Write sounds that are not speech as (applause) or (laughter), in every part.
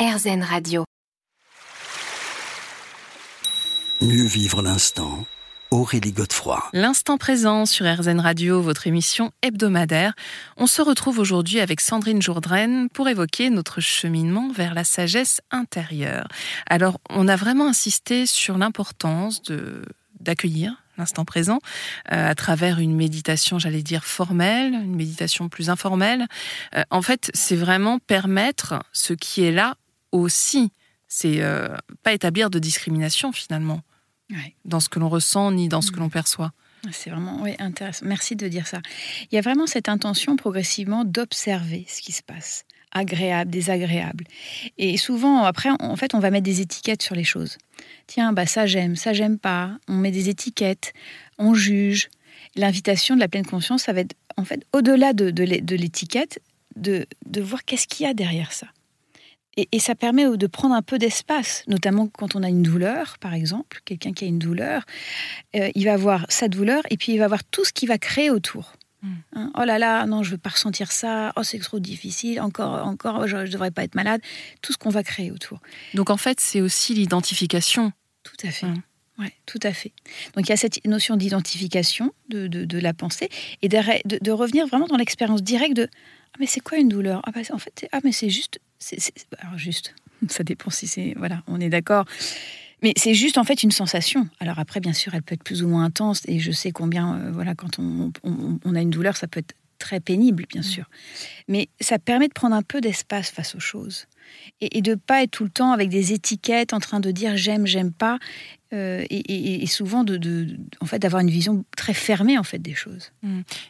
RZN Radio. Mieux vivre l'instant. Aurélie Godefroy. L'instant présent sur RZN Radio, votre émission hebdomadaire. On se retrouve aujourd'hui avec Sandrine Jourdraine pour évoquer notre cheminement vers la sagesse intérieure. Alors, on a vraiment insisté sur l'importance de d'accueillir l'instant présent euh, à travers une méditation, j'allais dire formelle, une méditation plus informelle. Euh, en fait, c'est vraiment permettre ce qui est là aussi. C'est euh, pas établir de discrimination finalement dans ce que l'on ressent ni dans ce que Mm. l'on perçoit. C'est vraiment oui, intéressant. Merci de dire ça. Il y a vraiment cette intention progressivement d'observer ce qui se passe, agréable, désagréable. Et souvent, après, en fait, on va mettre des étiquettes sur les choses. Tiens, bah ça j'aime, ça j'aime pas. On met des étiquettes, on juge. L'invitation de la pleine conscience, ça va être en fait au-delà de, de l'étiquette, de, de voir qu'est-ce qu'il y a derrière ça. Et, et ça permet de prendre un peu d'espace, notamment quand on a une douleur, par exemple, quelqu'un qui a une douleur, euh, il va voir sa douleur et puis il va voir tout ce qu'il va créer autour. Mm. Hein, oh là là, non, je veux pas ressentir ça. Oh, c'est trop difficile. Encore, encore, je, je devrais pas être malade. Tout ce qu'on va créer autour. Donc en fait, c'est aussi l'identification. Tout à fait. Mm. Ouais, tout à fait. Donc il y a cette notion d'identification de, de, de la pensée et de, revenir vraiment dans l'expérience directe de mais c'est quoi une douleur? Ah bah, en fait c'est- ah mais c'est juste c'est c'est- alors juste (laughs) ça dépend si c'est voilà on est d'accord mais c'est juste en fait une sensation. Alors après, bien sûr, elle peut être plus ou moins intense. Et je sais combien, euh, voilà, quand on, on- on a une douleur, ça peut être très pénible, bien sûr. Mais ça permet de prendre un peu d'espace face aux choses et, et de pas être tout le temps avec des étiquettes en train de dire j'aime, j'aime pas, euh, et, et- et souvent de, de- en fait, d'avoir une vision très fermée en fait des choses.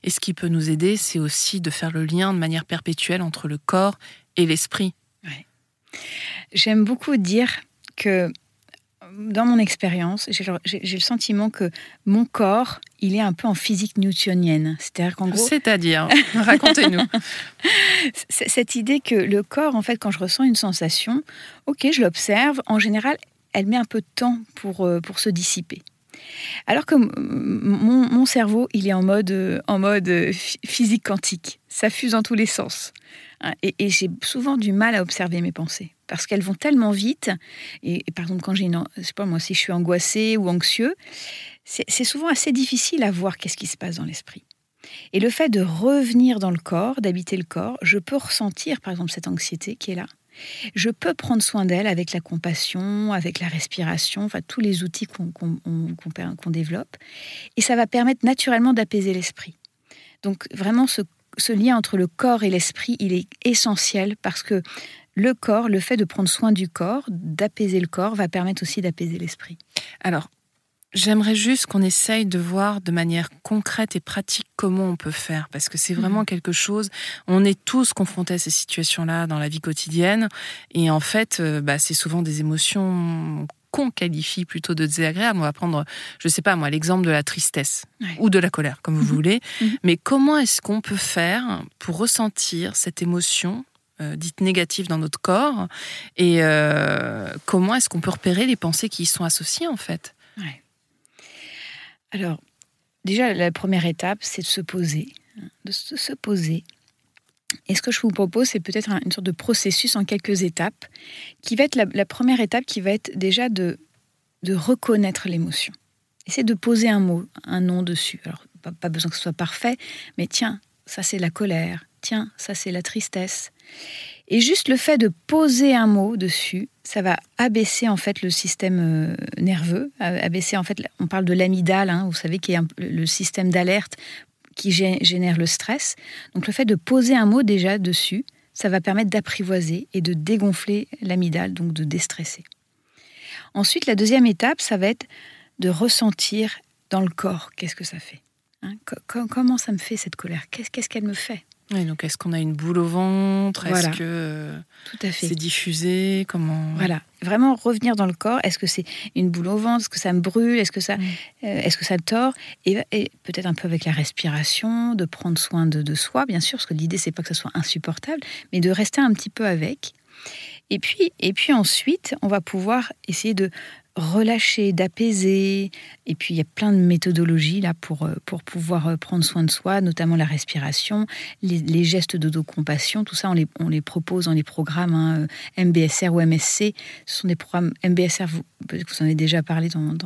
Et ce qui peut nous aider, c'est aussi de faire le lien de manière perpétuelle entre le corps et l'esprit. J'aime beaucoup dire que dans mon expérience, j'ai le, j'ai- j'ai le sentiment que mon corps, il est un peu en physique newtonienne. C'est-à-dire qu'en gros, C'est-à-dire, (laughs) racontez-nous. cette idée que le corps, en fait, quand je ressens une sensation, ok, je l'observe. En général, elle met un peu de temps pour, euh, pour se dissiper. Alors que mon, cerveau, il est en mode, euh, en mode euh, phy- physique quantique. Ça fuse dans tous les sens. Hein, Et, j'ai souvent du mal à observer mes pensées parce qu'elles vont tellement vite. Et, par exemple, quand j'ai une, je sais pas moi, si je suis angoissée ou anxieux, c'est souvent assez difficile à voir qu'est-ce qui se passe dans l'esprit. Et le fait de revenir dans le corps, d'habiter le corps, je peux ressentir par exemple cette anxiété qui est là. Je peux prendre soin d'elle avec la compassion, avec la respiration, enfin tous les outils qu'on développe. Et ça va permettre naturellement d'apaiser l'esprit. Donc vraiment ce, ce lien entre le corps et l'esprit, il est essentiel parce que le corps, le fait de prendre soin du corps, d'apaiser le corps, va permettre aussi d'apaiser l'esprit. Alors, j'aimerais juste qu'on essaye de voir de manière concrète et pratique comment on peut faire, parce que c'est vraiment Mhm. quelque chose, on est tous confrontés à ces situations-là dans la vie quotidienne, et en fait, euh, bah, c'est souvent des émotions qu'on qualifie plutôt de désagréables. On va prendre, je sais pas moi, l'exemple de la tristesse Ouais. ou de la colère, comme vous Mhm. voulez. Mhm. Mais comment est-ce qu'on peut faire pour ressentir cette émotion euh, dite négative dans notre corps et euh, comment est-ce qu'on peut repérer les pensées qui y sont associées en fait? Ouais. Alors, déjà, la première étape, c'est de se poser. hein, De se se poser. Et ce que je vous propose, c'est peut-être un- une sorte de processus en quelques étapes, qui va être la, première étape qui va être déjà de, reconnaître l'émotion. Essayer de poser un mot, un nom dessus. Alors, pas besoin que ce soit parfait, mais tiens, ça c'est la colère. Tiens, ça c'est la tristesse. Et juste le fait de poser un mot dessus, ça va abaisser en fait le système euh, nerveux, abaisser en fait, on parle de l'amygdale, hein, vous savez, qui est un- le système d'alerte qui gé- génère le stress. Donc le fait de poser un mot déjà dessus, ça va permettre d'apprivoiser et de dégonfler l'amygdale, donc de déstresser. Ensuite, la deuxième étape, ça va être de ressentir dans le corps qu'est-ce que ça fait. Hein, co- co- comment ça me fait cette colère? Qu'est-ce qu'elle me fait? Donc est-ce qu'on a une boule au ventre? Voilà. Est-ce que euh, Tout à fait. c'est diffusé? Comment Voilà, vraiment revenir dans le corps. Est-ce que c'est une boule au ventre? Est-ce que ça me brûle? Est-ce que ça, Mm. euh, est-ce que ça me tord? Et, et peut-être un peu avec la respiration, de prendre soin de, de soi, bien sûr, parce que l'idée c'est pas que ça soit insupportable, mais de rester un petit peu avec. Et puis, et puis ensuite, on va pouvoir essayer de relâcher, d'apaiser. Et puis il y a plein de méthodologies là pour, euh, pour pouvoir euh, prendre soin de soi, notamment la respiration, les, gestes d'autocompassion, tout ça on les, on les propose dans les programmes hein, euh, MBSR ou MSC. Ce sont des programmes MBSR, vous, vous en avez déjà parlé dans...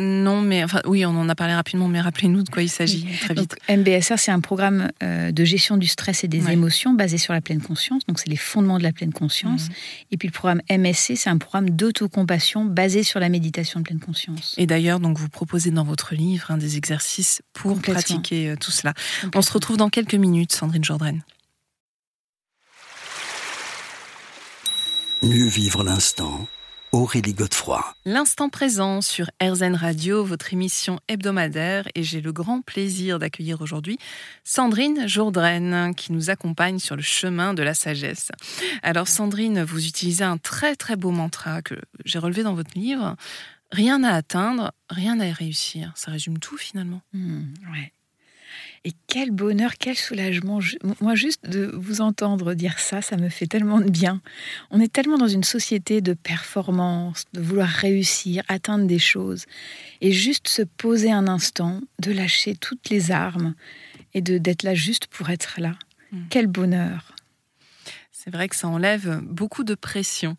non, mais enfin oui, on en a parlé rapidement, mais rappelez-nous de quoi il s'agit très vite. MBSR, c'est un programme de gestion du stress et des émotions basé sur la pleine conscience, donc c'est les fondements de la pleine conscience. Mmh. Et puis le programme MSC, c'est un programme d'autocompassion basé sur la méditation de pleine conscience. Et d'ailleurs, donc vous proposez dans votre livre des exercices pour pratiquer euh, tout cela. On se retrouve dans quelques minutes, Sandrine Jourdain. Mieux vivre l'instant Aurélie Godefroy. L'instant présent sur RZN Radio, votre émission hebdomadaire, et j'ai le grand plaisir d'accueillir aujourd'hui Sandrine Jourdraine qui nous accompagne sur le chemin de la sagesse. Alors Sandrine, vous utilisez un très très beau mantra que j'ai relevé dans votre livre. Rien à atteindre, rien à réussir. Ça résume tout finalement. Mmh, ouais. Et quel bonheur, quel soulagement. Moi, juste de vous entendre dire ça, ça me fait tellement de bien. On est tellement dans une société de performance, de vouloir réussir, atteindre des choses. Et juste se poser un instant, de lâcher toutes les armes et d'être là juste pour être là. Mmh. Quel bonheur. C'est vrai que ça enlève beaucoup de pression.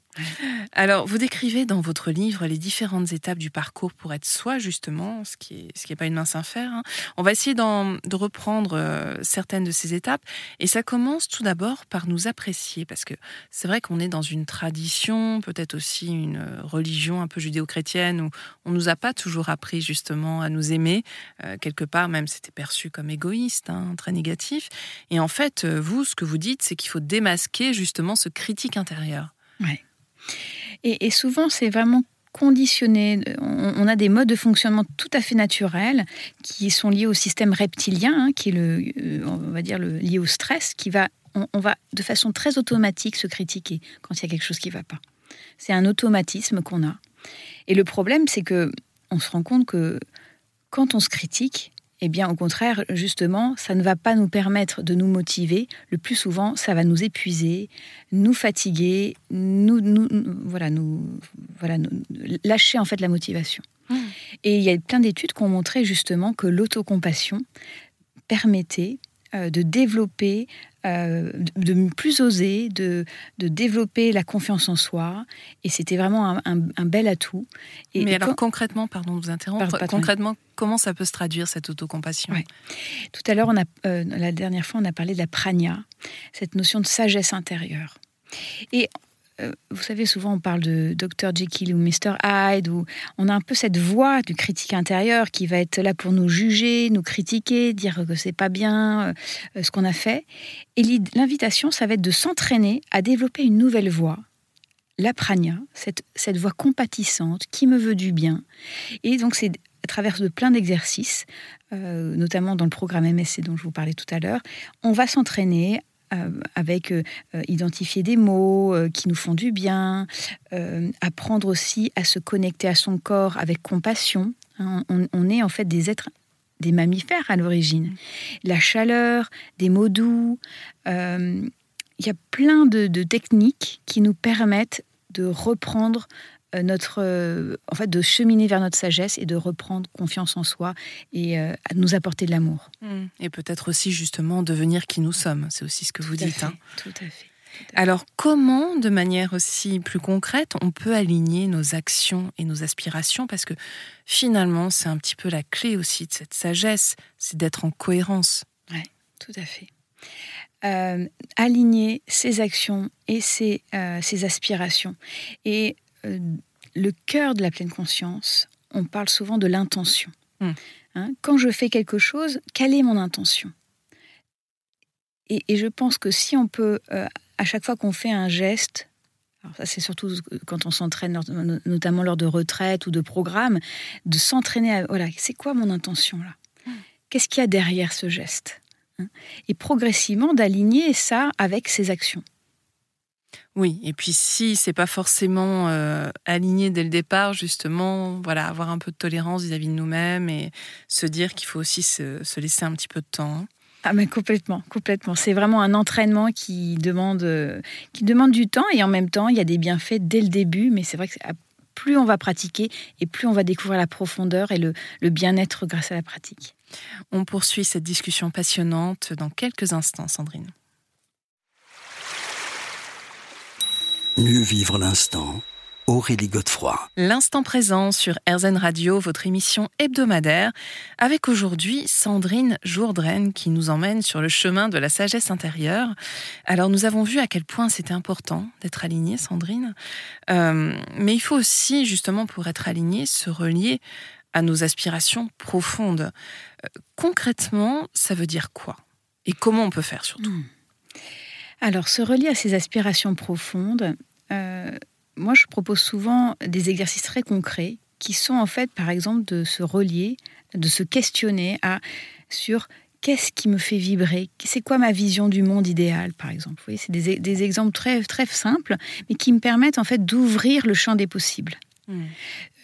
Alors, vous décrivez dans votre livre les différentes étapes du parcours pour être soi, justement, ce qui n'est ce qui est pas une mince affaire. Hein. On va essayer de reprendre euh, certaines de ces étapes. Et ça commence tout d'abord par nous apprécier, parce que c'est vrai qu'on est dans une tradition, peut-être aussi une euh, religion un peu judéo-chrétienne, où on nous a pas toujours appris justement à nous aimer. Euh, quelque part, même, c'était perçu comme égoïste, hein, très négatif. Et en fait, vous, ce que vous dites, c'est qu'il faut démasquer justement ce critique intérieur. Ouais. Et, souvent, c'est vraiment conditionné. On, a des modes de fonctionnement tout à fait naturels qui sont liés au système reptilien, hein, qui est le, euh, on va dire le, lié au stress, qui va, on, va de façon très automatique se critiquer quand il y a quelque chose qui ne va pas. C'est un automatisme qu'on a. Et le problème, c'est que on se rend compte que quand on se critique, eh bien, au contraire, justement, ça ne va pas nous permettre de nous motiver. Le plus souvent, ça va nous épuiser, nous fatiguer, nous, voilà, nous, voilà, lâcher en fait la motivation. Mmh. Et il y a plein d'études qui ont montré justement que l'autocompassion permettait de développer, euh, de, plus oser, de, développer la confiance en soi. Et c'était vraiment un, bel atout. Et, Mais alors concrètement, pardon de vous interrompre, concrètement, comment ça peut se traduire cette autocompassion? Tout à l'heure, on a, euh, la dernière fois, on a parlé de la prania, cette notion de sagesse intérieure. Et euh, vous savez, souvent on parle de Dr. Jekyll ou Mr. Hyde, où on a un peu cette voix du critique intérieur qui va être là pour nous juger, nous critiquer, dire que c'est pas bien euh, ce qu'on a fait. Et l'invitation, ça va être de s'entraîner à développer une nouvelle voix, la prania, cette, voix compatissante qui me veut du bien. Et donc c'est à travers de plein d'exercices, euh, notamment dans le programme MSC dont je vous parlais tout à l'heure, on va s'entraîner euh, avec euh, euh, identifier des mots qui nous font du bien, apprendre aussi à se connecter à son corps avec compassion. Hein. on, est en fait des êtres des mammifères à l'origine. La chaleur, des mots doux. Il y a plein de, techniques qui nous permettent de reprendre euh, notre, euh, en fait, de cheminer vers notre sagesse et de reprendre confiance en soi et euh, à nous apporter de l'amour. Et peut-être aussi justement devenir qui nous sommes. C'est aussi ce que vous dites. Hein. Tout à fait. Alors, comment, de manière aussi plus concrète, on peut aligner nos actions et nos aspirations? Parce que finalement, c'est un petit peu la clé aussi de cette sagesse, c'est d'être en cohérence. Oui, tout à fait. aligner ses actions et ses, ses aspirations. Et euh, le cœur de la pleine conscience, on parle souvent de l'intention. Hmm. Hein, quand je fais quelque chose, quelle est mon intention? Et, je pense que si on peut, euh, à chaque fois qu'on fait un geste, ça c'est surtout quand on s'entraîne, notamment lors de retraite ou de programmes, de s'entraîner à, voilà, c'est quoi mon intention là? Hmm. Qu'est-ce qu'il y a derrière ce geste? Hein Et progressivement d'aligner ça avec ses actions. Oui, et puis si c'est pas forcément euh, aligné dès le départ, justement, voilà, avoir un peu de tolérance vis-à-vis de nous-mêmes et se dire qu'il faut aussi se, laisser un petit peu de temps. Hein. Ah mais complètement, complètement. C'est vraiment un entraînement qui demande, qui demande du temps et en même temps il y a des bienfaits dès le début, mais c'est vrai que plus on va pratiquer et plus on va découvrir la profondeur et le, le bien-être grâce à la pratique. On poursuit cette discussion passionnante dans quelques instants, Sandrine. Mieux vivre l'instant. Aurélie Godefroy. L'instant présent sur RZN Radio, votre émission hebdomadaire, avec aujourd'hui Sandrine Jourdraine qui nous emmène sur le chemin de la sagesse intérieure. Alors nous avons vu à quel point c'était important d'être aligné, Sandrine, euh, mais il faut aussi, justement pour être aligné, se relier à nos aspirations profondes. Euh, concrètement, ça veut dire quoi? Et comment on peut faire surtout? Hmm. Alors, se relier à ces aspirations profondes, euh, moi je propose souvent des exercices très concrets qui sont en fait, par exemple, de se relier, de se questionner sur qu'est-ce qui me fait vibrer C'est quoi ma vision du monde idéal, par exemple Vous c'est des, des, exemples très, très simples, mais qui me permettent en fait d'ouvrir le champ des possibles. Hmm.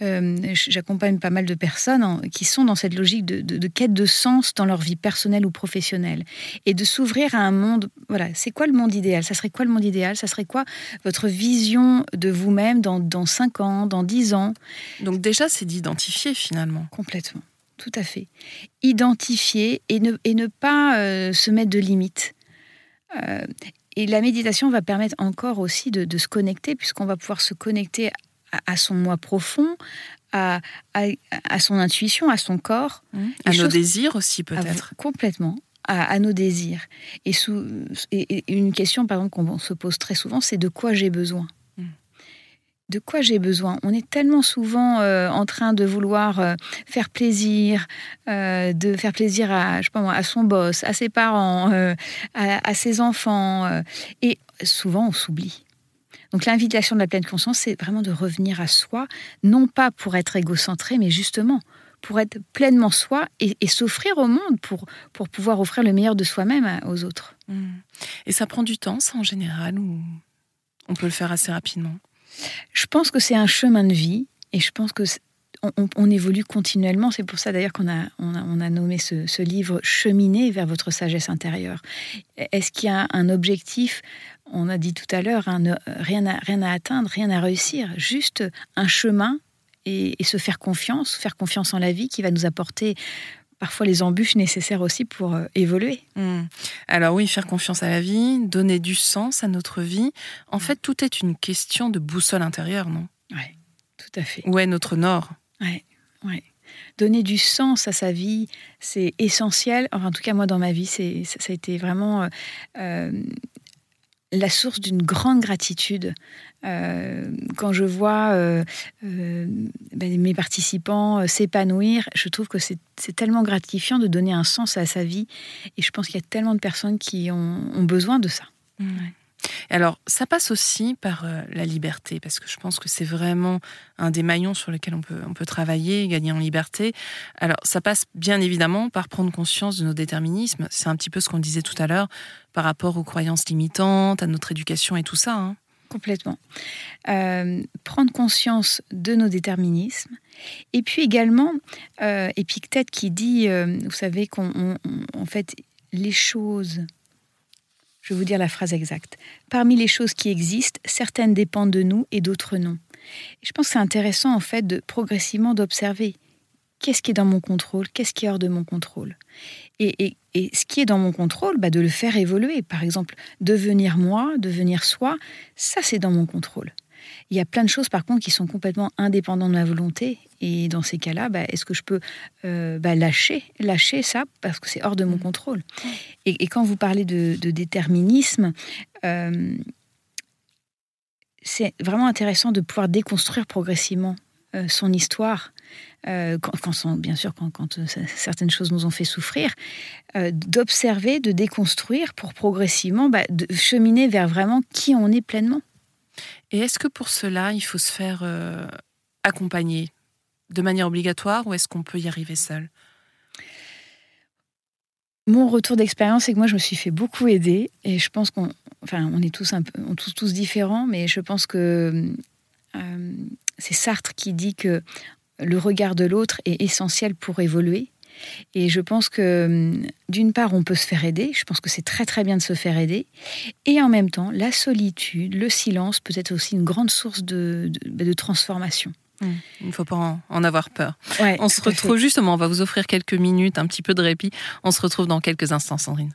Euh, j'accompagne pas mal de personnes qui sont dans cette logique de, quête de sens dans leur vie personnelle ou professionnelle et de s'ouvrir à un monde. Voilà, c'est quoi le monde idéal? Ça serait quoi le monde idéal? Ça serait quoi votre vision de vous-même dans, dans 5 ans, dans 10 ans? Donc, déjà, c'est d'identifier finalement. Complètement, tout à fait. Identifier et ne, et ne pas euh, se mettre de limites. Euh, et la méditation va permettre encore aussi de, de se connecter, puisqu'on va pouvoir se connecter à, son moi profond, à, à, son intuition, à son corps. Mmh. À nos désirs aussi peut-être. Complètement. À, nos désirs. Et, sous, et, une question, par exemple, qu'on se pose très souvent, c'est de quoi j'ai besoin? Mmh. de quoi j'ai besoin? On est tellement souvent euh, en train de vouloir euh, faire plaisir, euh, de faire plaisir à, je sais pas à son boss, à ses parents, à, à, ses enfants, et souvent on s'oublie. Donc l'invitation de la pleine conscience, c'est vraiment de revenir à soi, non pas pour être égocentré, mais justement pour être pleinement soi et, s'offrir au monde pour, pour pouvoir offrir le meilleur de soi-même aux autres. Mmh. Et ça prend du temps, ça en général, ou on peut le faire assez rapidement? Je pense que c'est un chemin de vie et je pense que on, évolue continuellement. C'est pour ça d'ailleurs qu'on a, on a, nommé ce, livre Cheminer vers votre sagesse intérieure. Est-ce qu'il y a un objectif On a dit tout à l'heure, hein, rien, à, rien à atteindre, rien à réussir, juste un chemin et, se faire confiance, faire confiance en la vie qui va nous apporter parfois les embûches nécessaires aussi pour euh, évoluer. Hmm. Alors oui, faire confiance à la vie, donner du sens à notre vie. En fait, tout est une question de boussole intérieure, non? Oui, tout à fait. Où est notre nord? Ouais, ouais. Donner du sens à sa vie, c'est essentiel. en tout cas, moi, dans ma vie, c'est, ça a été vraiment euh, euh, la source d'une grande gratitude. Euh, quand je vois ben, mes participants s'épanouir, je trouve que c'est, tellement gratifiant de donner un sens à sa vie. Et je pense qu'il y a tellement de personnes qui ont, besoin de ça. Alors, ça passe aussi par euh, la liberté, parce que je pense que c'est vraiment un des maillons sur lesquels on peut, on peut travailler, gagner en liberté. Alors, ça passe bien évidemment par prendre conscience de nos déterminismes. C'est un petit peu ce qu'on disait tout à l'heure par rapport aux croyances limitantes, à notre éducation et tout ça. Hein. Complètement. Euh, prendre conscience de nos déterminismes. Et puis également, euh, Épictète qui dit, vous savez, qu'en fait, les choses je vais vous dire la phrase exacte. Parmi les choses qui existent, certaines dépendent de nous et d'autres non. je pense que c'est intéressant en fait de progressivement d'observer qu'est-ce qui est dans mon contrôle, qu'est-ce qui est hors de mon contrôle. Et, ce qui est dans mon contrôle, bah, de le faire évoluer. Par exemple, devenir moi, devenir soi, ça c'est dans mon contrôle. Il y a plein de choses, par contre, qui sont complètement indépendantes de ma volonté. Et dans ces cas-là, bah, est-ce que je peux euh, bah, lâcher, lâcher ça parce que c'est hors de mon mmh. contrôle? Et, quand vous parlez de, déterminisme, euh, c'est vraiment intéressant de pouvoir déconstruire progressivement euh, son histoire. quand, bien sûr, quand, certaines choses nous ont fait souffrir, d'observer, de déconstruire pour progressivement bah, de cheminer vers vraiment qui on est pleinement. Et est-ce que pour cela, il faut se faire euh, accompagner de manière obligatoire ou est-ce qu'on peut y arriver seul? Mon retour d'expérience, c'est que moi, je me suis fait beaucoup aider et je pense qu'on, on est tous un peu, tous, tous différents, mais je pense que euh, c'est Sartre qui dit que le regard de l'autre est essentiel pour évoluer et je pense que, hum, d'une part, on peut se faire aider. Je pense que c'est très très bien de se faire aider. Et en même temps, la solitude, le silence peut être aussi une grande source de, de, bah, transformation. Mmh. Il ne faut pas en, avoir peur. Ouais, on se retrouve justement, on va vous offrir quelques minutes, un petit peu de répit. On se retrouve dans quelques instants, Sandrine.